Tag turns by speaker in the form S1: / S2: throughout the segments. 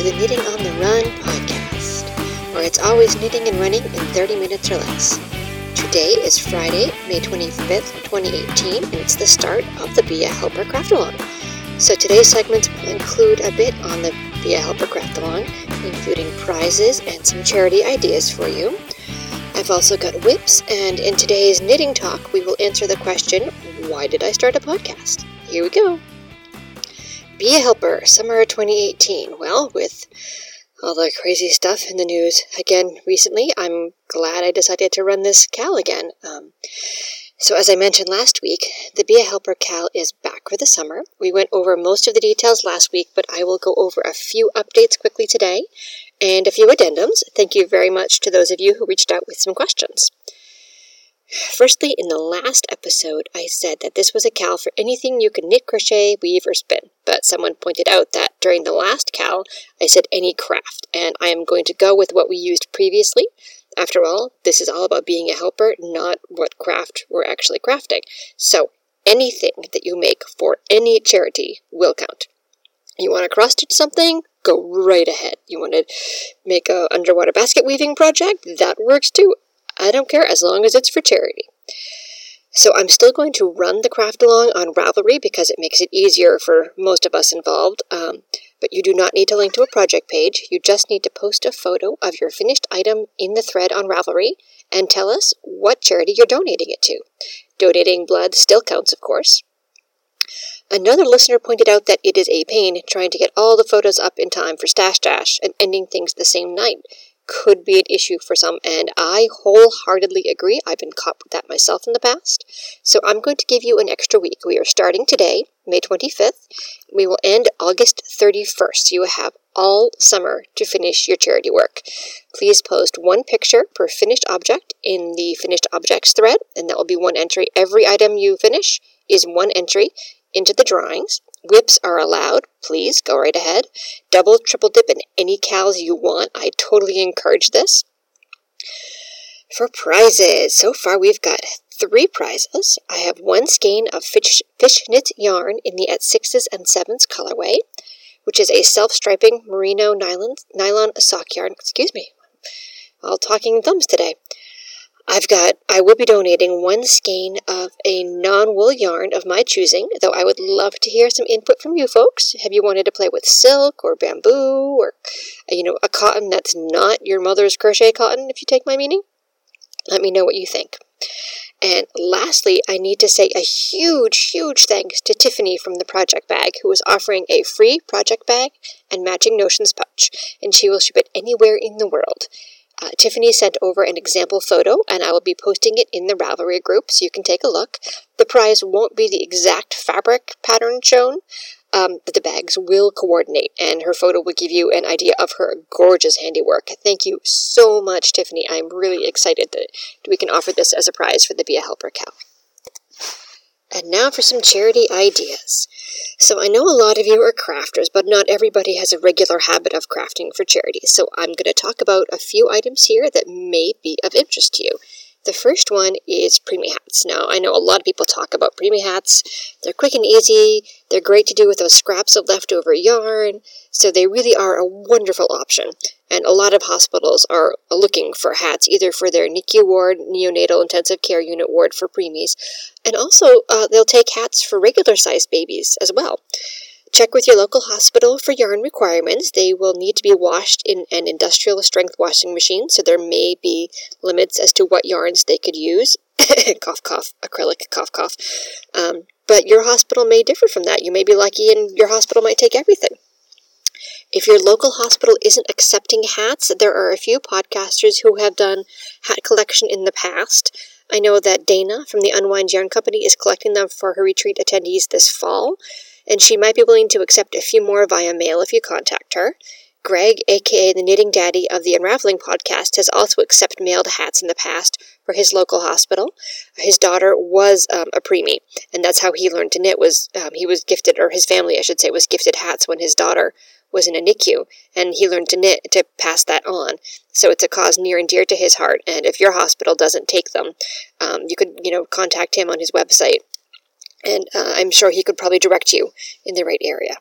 S1: to the Knitting on the Run podcast, where it's always knitting and running in 30 minutes or less. Today is Friday, May 25th, 2018, and it's the start of the Be a Helper Craft Along. So today's segments will include a bit on the Be a Helper Craft Along, including prizes and some charity ideas for you. I've also got WIPs, and in today's knitting talk, we will answer the question why did I start a podcast? Here we go. Be a Helper, summer 2018. Well, with all the crazy stuff in the news again recently, I'm glad I decided to run this Cal again. Um, so, as I mentioned last week, the Be a Helper Cal is back for the summer. We went over most of the details last week, but I will go over a few updates quickly today and a few addendums. Thank you very much to those of you who reached out with some questions. Firstly, in the last episode, I said that this was a cal for anything you can knit, crochet, weave, or spin. But someone pointed out that during the last cal, I said any craft, and I am going to go with what we used previously. After all, this is all about being a helper, not what craft we're actually crafting. So, anything that you make for any charity will count. You want to cross stitch something? Go right ahead. You want to make a underwater basket weaving project? That works too. I don't care as long as it's for charity. So I'm still going to run the craft along on Ravelry because it makes it easier for most of us involved. Um, but you do not need to link to a project page. You just need to post a photo of your finished item in the thread on Ravelry and tell us what charity you're donating it to. Donating blood still counts, of course. Another listener pointed out that it is a pain trying to get all the photos up in time for Stash Dash and ending things the same night could be an issue for some, and I wholeheartedly agree. I've been caught with that myself in the past. So I'm going to give you an extra week. We are starting today, May 25th. We will end August 31st. You have all summer to finish your charity work. Please post one picture per finished object in the finished objects thread, and that will be one entry. Every item you finish is one entry into the drawings. WIPs are allowed. Please go right ahead. Double, triple dip in any cals you want. I totally encourage this. For prizes, so far we've got three prizes. I have one skein of fish, fish knit yarn in the at sixes and sevens colorway, which is a self-striping merino nylon nylon sock yarn. Excuse me, all talking thumbs today. I've got, I will be donating one skein of a non wool yarn of my choosing, though I would love to hear some input from you folks. Have you wanted to play with silk or bamboo or, you know, a cotton that's not your mother's crochet cotton, if you take my meaning? Let me know what you think. And lastly, I need to say a huge, huge thanks to Tiffany from the Project Bag, who is offering a free project bag and matching Notions pouch, and she will ship it anywhere in the world. Uh, Tiffany sent over an example photo, and I will be posting it in the Ravelry group so you can take a look. The prize won't be the exact fabric pattern shown, um, but the bags will coordinate, and her photo will give you an idea of her gorgeous handiwork. Thank you so much, Tiffany. I'm really excited that we can offer this as a prize for the Be a Helper Cal. And now for some charity ideas. So I know a lot of you are crafters, but not everybody has a regular habit of crafting for charity. So I'm going to talk about a few items here that may be of interest to you. The first one is preemie hats. Now, I know a lot of people talk about preemie hats. They're quick and easy. They're great to do with those scraps of leftover yarn. So they really are a wonderful option. And a lot of hospitals are looking for hats, either for their NICU ward, neonatal intensive care unit ward for preemies, and also uh, they'll take hats for regular sized babies as well. Check with your local hospital for yarn requirements. They will need to be washed in an industrial strength washing machine, so there may be limits as to what yarns they could use. cough, cough, acrylic, cough, cough. Um, but your hospital may differ from that. You may be lucky and your hospital might take everything. If your local hospital isn't accepting hats, there are a few podcasters who have done hat collection in the past. I know that Dana from the Unwind Yarn Company is collecting them for her retreat attendees this fall and she might be willing to accept a few more via mail if you contact her. Greg, aka the Knitting Daddy of the Unraveling podcast, has also accepted mailed hats in the past for his local hospital. His daughter was um, a preemie, and that's how he learned to knit. Was um, he was gifted, or his family, I should say, was gifted hats when his daughter was in a NICU, and he learned to knit to pass that on. So it's a cause near and dear to his heart. And if your hospital doesn't take them, um, you could, you know, contact him on his website and uh, I'm sure he could probably direct you in the right area.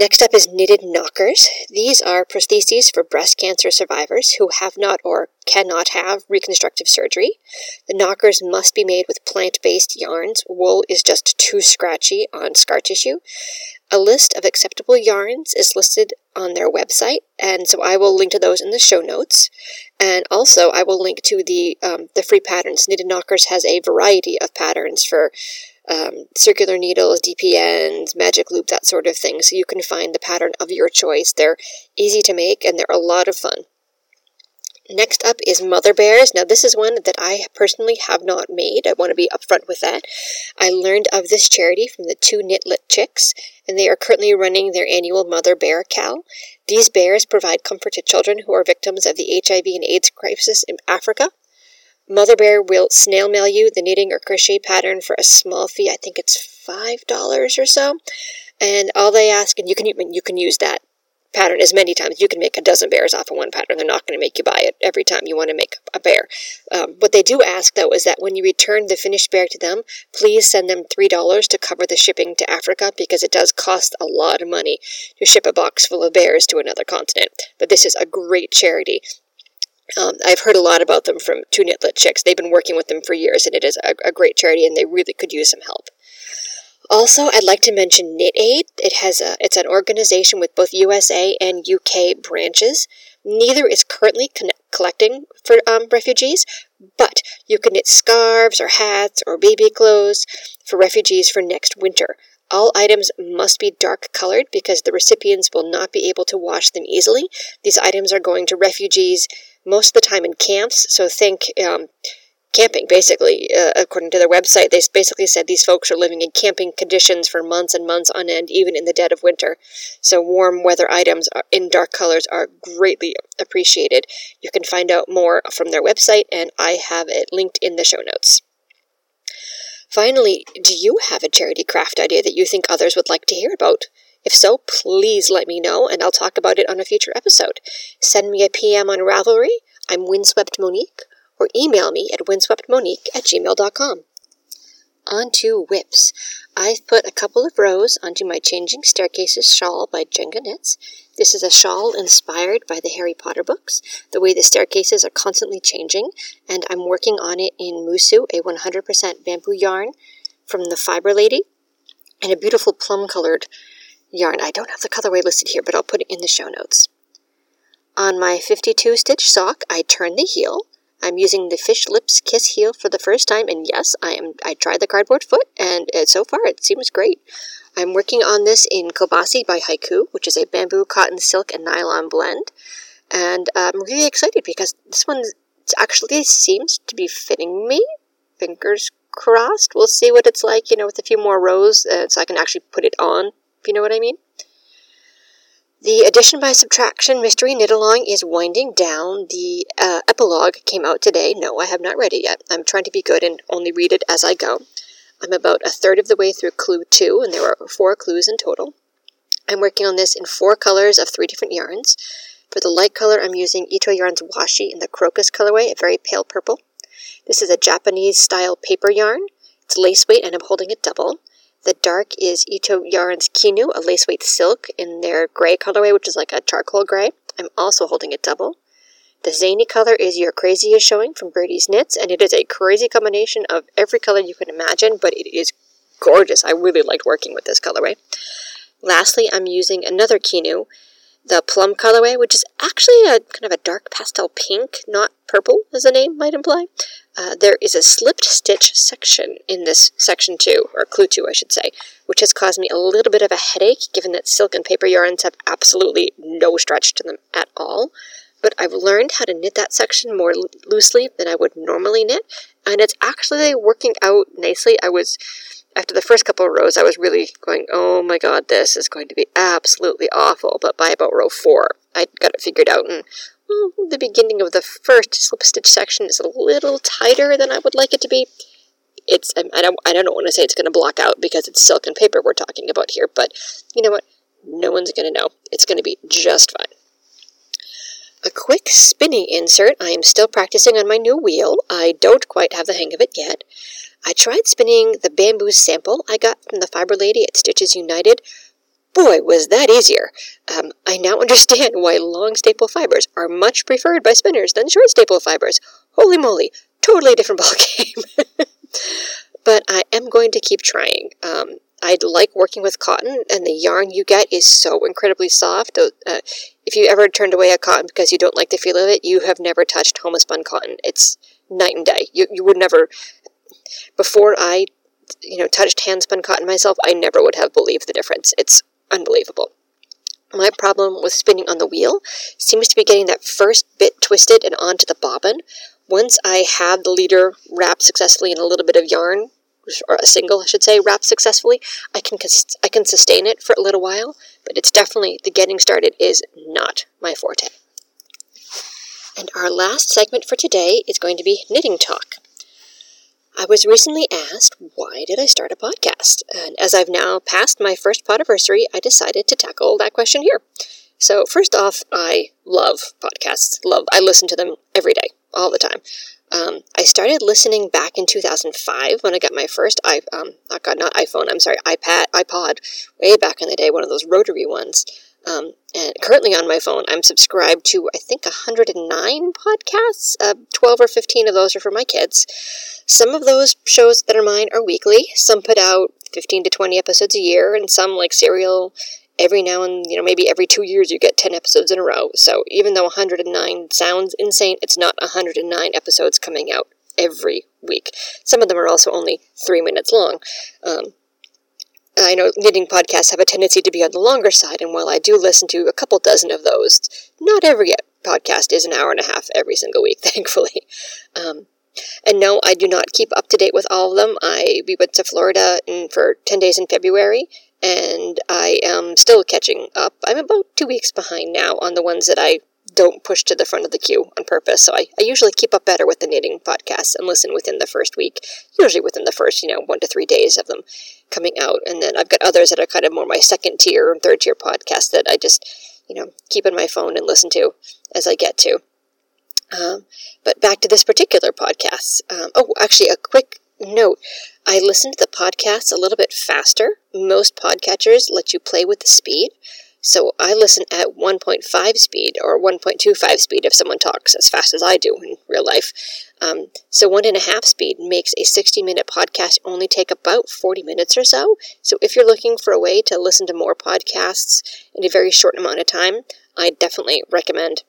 S1: Next up is knitted knockers. These are prostheses for breast cancer survivors who have not or cannot have reconstructive surgery. The knockers must be made with plant based yarns. Wool is just too scratchy on scar tissue. A list of acceptable yarns is listed on their website, and so I will link to those in the show notes. And also, I will link to the um, the free patterns. Knitted Knockers has a variety of patterns for um, circular needles, DPNs, magic loop, that sort of thing. So you can find the pattern of your choice. They're easy to make and they're a lot of fun. Next up is Mother Bears. Now, this is one that I personally have not made. I want to be upfront with that. I learned of this charity from the two Knit Lit Chicks, and they are currently running their annual Mother Bear Cal. These bears provide comfort to children who are victims of the HIV and AIDS crisis in Africa. Mother Bear will snail mail you the knitting or crochet pattern for a small fee. I think it's five dollars or so. And all they ask, and you can you can use that pattern as many times. You can make a dozen bears off of one pattern. They're not going to make you buy it every time you want to make a bear. Um, what they do ask, though, is that when you return the finished bear to them, please send them $3 to cover the shipping to Africa because it does cost a lot of money to ship a box full of bears to another continent. But this is a great charity. Um, I've heard a lot about them from Two Knit Lit Chicks. They've been working with them for years, and it is a, a great charity, and they really could use some help. Also, I'd like to mention Knit Aid. It has a it's an organization with both USA and UK branches. Neither is currently con- collecting for um, refugees, but you can knit scarves or hats or baby clothes for refugees for next winter. All items must be dark colored because the recipients will not be able to wash them easily. These items are going to refugees most of the time in camps, so think um, camping, basically. Uh, according to their website, they basically said these folks are living in camping conditions for months and months on end, even in the dead of winter. So, warm weather items in dark colors are greatly appreciated. You can find out more from their website, and I have it linked in the show notes. Finally, do you have a charity craft idea that you think others would like to hear about? If so, please let me know and I'll talk about it on a future episode. Send me a PM on Ravelry. I'm Windswept Monique or email me at windsweptmonique at gmail.com. On to WIPs. I've put a couple of rows onto my Changing Staircases shawl by Jenga Knits. This is a shawl inspired by the Harry Potter books, the way the staircases are constantly changing, and I'm working on it in Musu, a 100% bamboo yarn from the Fiber Lady, and a beautiful plum colored yarn. I don't have the colorway listed here, but I'll put it in the show notes. On my 52 stitch sock, I turn the heel I'm using the Fish Lips Kiss heel for the first time, and yes, I am. I tried the cardboard foot, and uh, so far it seems great. I'm working on this in Kobasi by HiKoo, which is a bamboo, cotton, silk, and nylon blend, and I'm really excited because this one actually seems to be fitting me. Fingers crossed. We'll see what it's like, you know, with a few more rows, uh, so I can actually put it on. If you know what I mean. The addition by subtraction mystery knit along is winding down. The uh, epilogue came out today. No, I have not read it yet. I'm trying to be good and only read it as I go. I'm about a third of the way through clue two, and there are four clues in total. I'm working on this in four colors of three different yarns. For the light color, I'm using Ito Yarns Washi in the Crocus colorway, a very pale purple. This is a Japanese style paper yarn. It's lace weight, and I'm holding it double. The dark is Ito Yarn's Kinu, a lace weight silk in their gray colorway, which is like a charcoal gray. I'm also holding it double. The zany color is Your Crazy is showing from Birdie's Knits, and it is a crazy combination of every color you can imagine, but it is gorgeous. I really liked working with this colorway. Lastly, I'm using another Kinu the plum colorway, which is actually a kind of a dark pastel pink, not purple, as the name might imply. Uh, there is a slipped stitch section in this section two, or clue two, I should say, which has caused me a little bit of a headache, given that silk and paper yarns have absolutely no stretch to them at all. But I've learned how to knit that section more loosely than I would normally knit, and it's actually working out nicely. I was after the first couple of rows, I was really going, oh my god, this is going to be absolutely awful. But by about row four, I got it figured out, and Hmm, the beginning of the first slip stitch section is a little tighter than I would like it to be. It's um, I don't I don't want to say it's going to block out because it's silk and paper we're talking about here, but you know what? No one's going to know. It's going to be just fine. A quick spinning insert. I am still practicing on my new wheel. I don't quite have the hang of it yet. I tried spinning the bamboo sample I got from the Fiber Lady at Stitches United. Boy, was that easier. Um, I now understand why long staple fibers are much preferred by spinners than short staple fibers. Holy moly, totally different ballgame. but I am going to keep trying. Um, I like working with cotton, and the yarn you get is so incredibly soft. Uh, if you ever turned away a cotton because you don't like the feel of it, you have never touched homespun cotton. It's night and day. You, you would never, before I, you know, touched handspun cotton myself, I never would have believed the difference. It's unbelievable. My problem with spinning on the wheel seems to be getting that first bit twisted and onto the bobbin. Once I have the leader wrapped successfully in a little bit of yarn, or a single, I should say, wrapped successfully, I can I can sustain it for a little while, but it's definitely the getting started is not my forte. And our last segment for today is going to be knitting talk. I was recently asked, why did I start a podcast? And as I've now passed my first podiversary, I decided to tackle that question here. So, first off, I love podcasts. Love, I listen to them every day, all the time. Um, I started listening back in 2005 when I got my first i um, God, not iPhone. I'm sorry, iPad, iPod, way back in the day, one of those rotary ones. Um, and currently on my phone, I'm subscribed to I think 109 podcasts. Uh, 12 or 15 of those are for my kids. Some of those shows that are mine are weekly. Some put out 15 to 20 episodes a year, and some like Serial every now and you know maybe every two years you get 10 episodes in a row so even though 109 sounds insane it's not 109 episodes coming out every week some of them are also only three minutes long um, i know knitting podcasts have a tendency to be on the longer side and while i do listen to a couple dozen of those not every podcast is an hour and a half every single week thankfully um, and no, I do not keep up to date with all of them. I we went to Florida in, for ten days in February, and I am still catching up. I'm about two weeks behind now on the ones that I don't push to the front of the queue on purpose. So I, I usually keep up better with the knitting podcasts and listen within the first week, usually within the first, you know, one to three days of them coming out. And then I've got others that are kind of more my second tier and third tier podcasts that I just, you know, keep in my phone and listen to as I get to. Um, but back to this particular podcast. Um, oh, actually, a quick note. I listen to the podcasts a little bit faster. Most podcatchers let you play with the speed. So I listen at 1.5 speed or 1.25 speed if someone talks as fast as I do in real life. Um, so one and a half speed makes a 60 minute podcast only take about 40 minutes or so. So if you're looking for a way to listen to more podcasts in a very short amount of time, I definitely recommend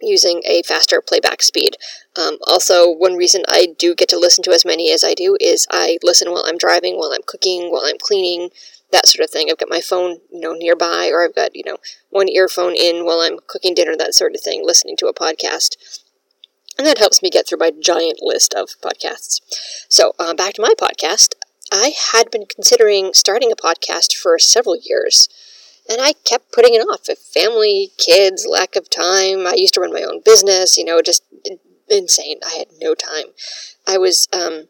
S1: using a faster playback speed. Um, also, one reason I do get to listen to as many as I do is I listen while I'm driving, while I'm cooking, while I'm cleaning, that sort of thing. I've got my phone, you know, nearby, or I've got, you know, one earphone in while I'm cooking dinner, that sort of thing, listening to a podcast. And that helps me get through my giant list of podcasts. So, uh, back to my podcast. I had been considering starting a podcast for several years. And I kept putting it off. Family, kids, lack of time. I used to run my own business, you know, just insane. I had no time. I was um,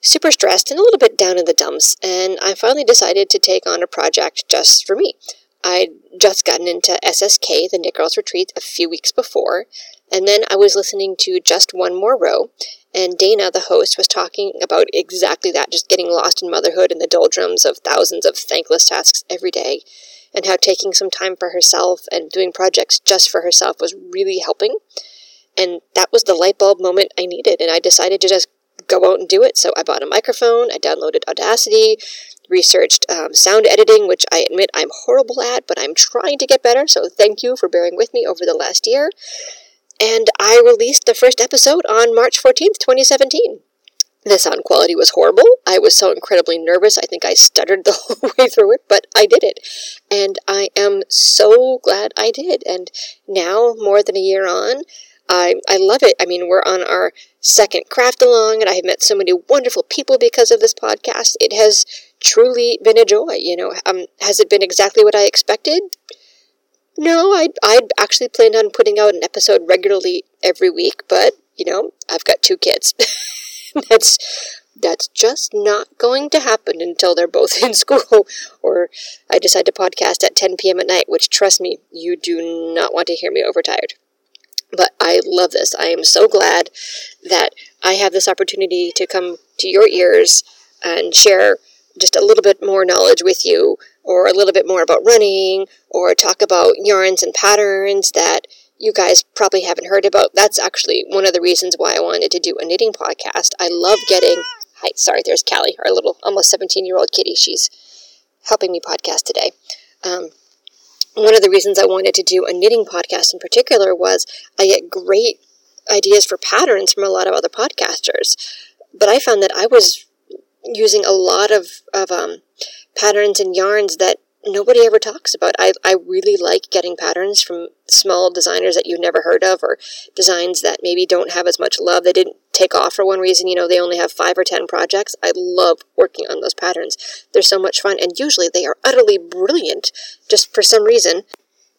S1: super stressed and a little bit down in the dumps, and I finally decided to take on a project just for me. I'd just gotten into SSK, the Knit Girls Retreat, a few weeks before, and then I was listening to Just One More Row, and Dana, the host, was talking about exactly that just getting lost in motherhood and the doldrums of thousands of thankless tasks every day and how taking some time for herself and doing projects just for herself was really helping. And that was the light bulb moment I needed, and I decided to just go out and do it. So I bought a microphone, I downloaded Audacity, researched um, sound editing, which I admit I'm horrible at, but I'm trying to get better. So thank you for bearing with me over the last year. And I released the first episode on March 14th, 2017. The sound quality was horrible. I was so incredibly nervous. I think I stuttered the whole way through it, but I did it. And I am so glad I did. And now, more than a year on, I, I love it. I mean, we're on our second craft along, and I have met so many wonderful people because of this podcast. It has truly been a joy. You know, um, has it been exactly what I expected? No, I I actually planned on putting out an episode regularly every week, but you know, I've got two kids. that's that's just not going to happen until they're both in school or I decide to podcast at 10 p.m. at night, which trust me, you do not want to hear me overtired. But I love this. I am so glad that I have this opportunity to come to your ears and share just a little bit more knowledge with you, or a little bit more about running, or talk about yarns and patterns that you guys probably haven't heard about. That's actually one of the reasons why I wanted to do a knitting podcast. I love getting. Hi, sorry, there's Callie, our little almost 17 year old kitty. She's helping me podcast today. Um, one of the reasons I wanted to do a knitting podcast in particular was I get great ideas for patterns from a lot of other podcasters. But I found that I was using a lot of, of um, patterns and yarns that nobody ever talks about. I, I really like getting patterns from small designers that you've never heard of or designs that maybe don't have as much love. They didn't take off for one reason. You know, they only have five or ten projects. I love working on those patterns. They're so much fun, and usually they are utterly brilliant. Just for some reason,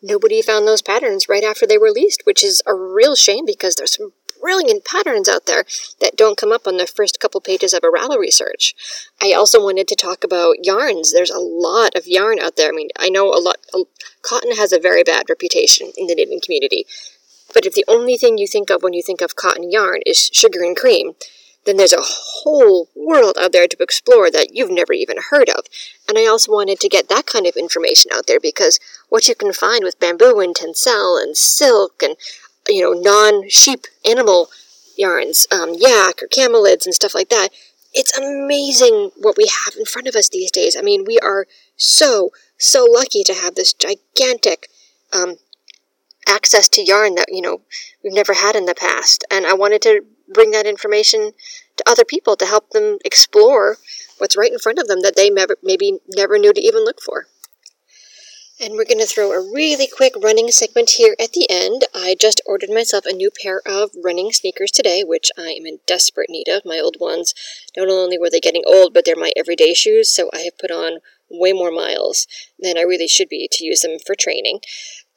S1: nobody found those patterns right after they were released, which is a real shame because there's some brilliant patterns out there that don't come up on the first couple pages of a Ravelry search. I also wanted to talk about yarns. There's a lot of yarn out there. I mean, I know a lot. A, cotton has a very bad reputation in the knitting community. But if the only thing you think of when you think of cotton yarn is sugar and cream, then there's a whole world out there to explore that you've never even heard of. And I also wanted to get that kind of information out there because what you can find with bamboo and tencel and silk and you know, non-sheep animal yarns, um, yak or camelids and stuff like that. It's amazing what we have in front of us these days. I mean, we are so, so lucky to have this gigantic um, access to yarn that, you know, we've never had in the past. And I wanted to bring that information to other people to help them explore what's right in front of them that they maybe never knew to even look for. And we're going to throw a really quick running segment here at the end. I just ordered myself a new pair of running sneakers today, which I am in desperate need of. My old ones, not only were they getting old, but they're my everyday shoes, so I have put on way more miles than I really should be to use them for training.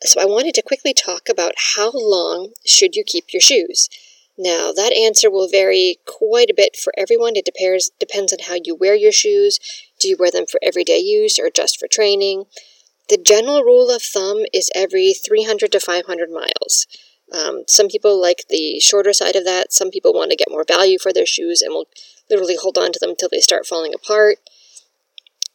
S1: So I wanted to quickly talk about how long should you keep your shoes. Now, that answer will vary quite a bit for everyone. It depends, depends on how you wear your shoes. Do you wear them for everyday use or just for training? The general rule of thumb is every 300 to 500 miles. Um, some people like the shorter side of that. Some people want to get more value for their shoes and will literally hold on to them until they start falling apart.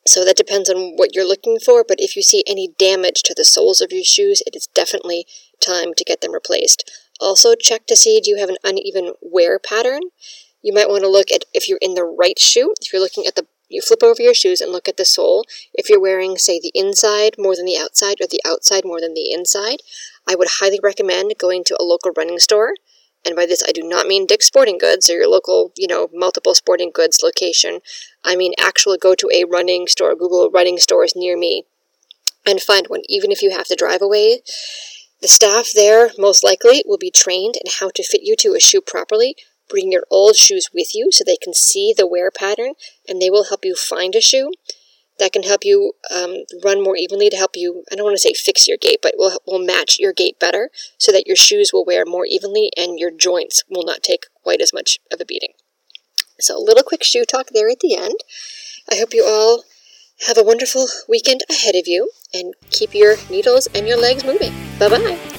S1: So that depends on what you're looking for, but if you see any damage to the soles of your shoes, it is definitely time to get them replaced. Also, check to see do you have an uneven wear pattern. You might want to look at if you're in the right shoe. If you're looking at the you flip over your shoes and look at the sole. If you're wearing, say, the inside more than the outside or the outside more than the inside, I would highly recommend going to a local running store. And by this, I do not mean Dick's Sporting Goods or your local, you know, multiple sporting goods location. I mean actually go to a running store, Google running stores near me, and find one, even if you have to drive away. The staff there, most likely, will be trained in how to fit you to a shoe properly, Bring your old shoes with you so they can see the wear pattern and they will help you find a shoe that can help you um, run more evenly to help you, I don't want to say fix your gait, but will, will match your gait better so that your shoes will wear more evenly and your joints will not take quite as much of a beating. So, a little quick shoe talk there at the end. I hope you all have a wonderful weekend ahead of you and keep your needles and your legs moving. Bye bye.